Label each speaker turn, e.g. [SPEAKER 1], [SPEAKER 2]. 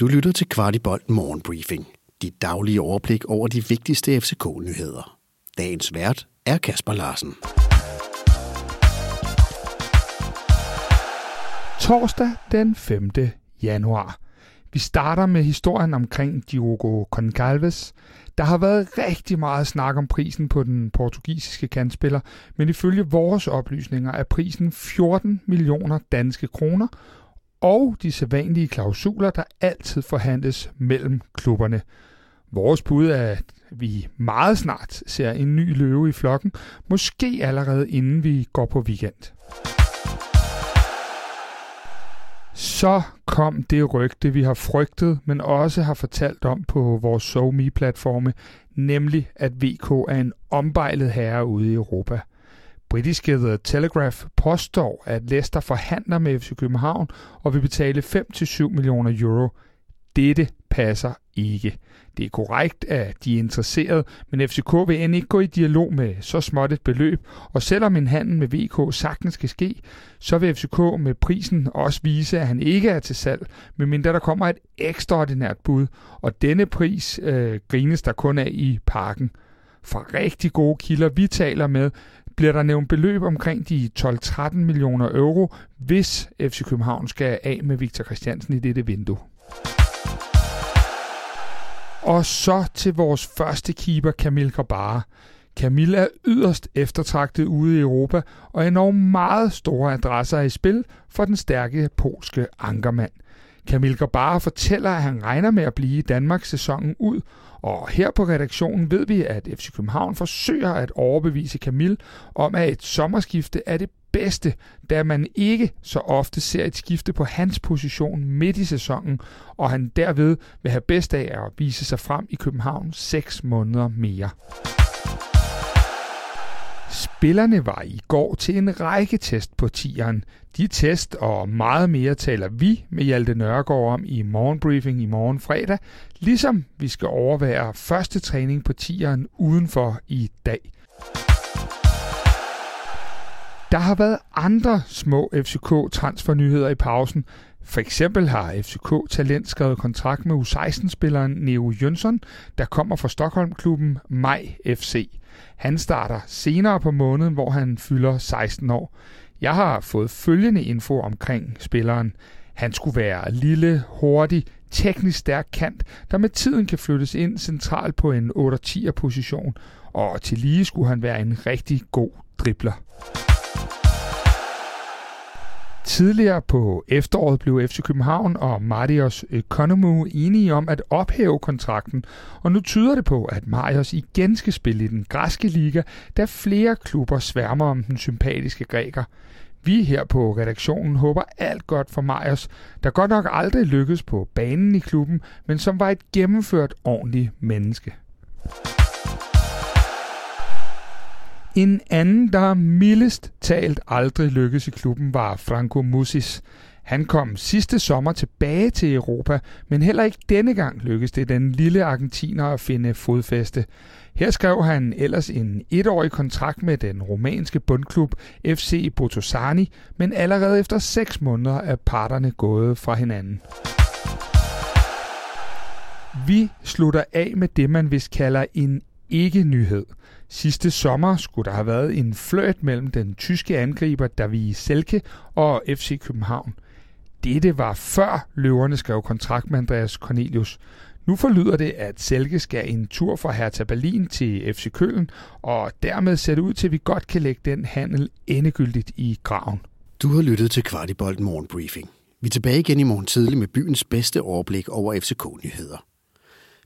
[SPEAKER 1] Du lytter til Kvartibolt Morgenbriefing. Dit daglige overblik over de vigtigste FCK-nyheder. Dagens vært er Kasper Larsen.
[SPEAKER 2] Torsdag den 5. januar. Vi starter med historien omkring Diogo Concalves. Der har været rigtig meget snak om prisen på den portugisiske kantspiller, men ifølge vores oplysninger er prisen 14 millioner danske kroner, og de sædvanlige klausuler, der altid forhandles mellem klubberne. Vores bud er, at vi meget snart ser en ny løve i flokken, måske allerede inden vi går på weekend. Så kom det rygte, vi har frygtet, men også har fortalt om på vores SoMe-platforme, nemlig at VK er en ombejlet herre ude i Europa. Britiske The Telegraph påstår, at Leicester forhandler med FC København og vil betale 5-7 millioner euro. Dette passer ikke. Det er korrekt, at de er interesseret, men FCK vil end ikke gå i dialog med så småt et beløb, og selvom en handel med VK sagtens skal ske, så vil FCK med prisen også vise, at han ikke er til salg, medmindre der kommer et ekstraordinært bud, og denne pris øh, grines der kun af i parken. Fra rigtig gode kilder, vi taler med, bliver der nævnt beløb omkring de 12-13 millioner euro, hvis FC København skal af med Victor Christiansen i dette vindue. Og så til vores første keeper, Camille Grabara. Camille er yderst eftertragtet ude i Europa, og enormt meget store adresser er i spil for den stærke polske ankermand. Kamil bare fortæller, at han regner med at blive i Danmark sæsonen ud, og her på redaktionen ved vi, at FC København forsøger at overbevise Kamil om, at et sommerskifte er det bedste, da man ikke så ofte ser et skifte på hans position midt i sæsonen, og han derved vil have bedst af at vise sig frem i København 6 måneder mere. Spillerne var i går til en række test på tieren. De test og meget mere taler vi med Hjalte Nørgaard om i morgenbriefing i morgen fredag, ligesom vi skal overvære første træning på tieren udenfor i dag. Der har været andre små FCK-transfernyheder i pausen. For eksempel har FCK Talent skrevet kontrakt med U16-spilleren Neo Jønsson, der kommer fra Stockholm-klubben Maj FC. Han starter senere på måneden, hvor han fylder 16 år. Jeg har fået følgende info omkring spilleren. Han skulle være lille, hurtig, teknisk stærk kant, der med tiden kan flyttes ind centralt på en 8-10'er position, og til lige skulle han være en rigtig god dribler. Tidligere på efteråret blev FC København og Marios Economou øh, enige om at ophæve kontrakten, og nu tyder det på, at Marios igen skal spille i den græske liga, da flere klubber sværmer om den sympatiske græker. Vi her på redaktionen håber alt godt for Marios, der godt nok aldrig lykkedes på banen i klubben, men som var et gennemført ordentligt menneske. En anden, der mildest talt aldrig lykkedes i klubben, var Franco Musis. Han kom sidste sommer tilbage til Europa, men heller ikke denne gang lykkedes det den lille argentiner at finde fodfæste. Her skrev han ellers en etårig kontrakt med den romanske bundklub FC Botosani, men allerede efter seks måneder er parterne gået fra hinanden. Vi slutter af med det, man vist kalder en ikke-nyhed. Sidste sommer skulle der have været en fløjt mellem den tyske angriber David Selke og FC København. Dette var før løverne skrev kontrakt med Andreas Cornelius. Nu forlyder det, at Selke skal en tur fra Hertha Berlin til FC Køln, og dermed ser det ud til, at vi godt kan lægge den handel endegyldigt i graven.
[SPEAKER 1] Du har lyttet til Kvartibolt Morgenbriefing. Vi er tilbage igen i morgen tidlig med byens bedste overblik over FCK-nyheder.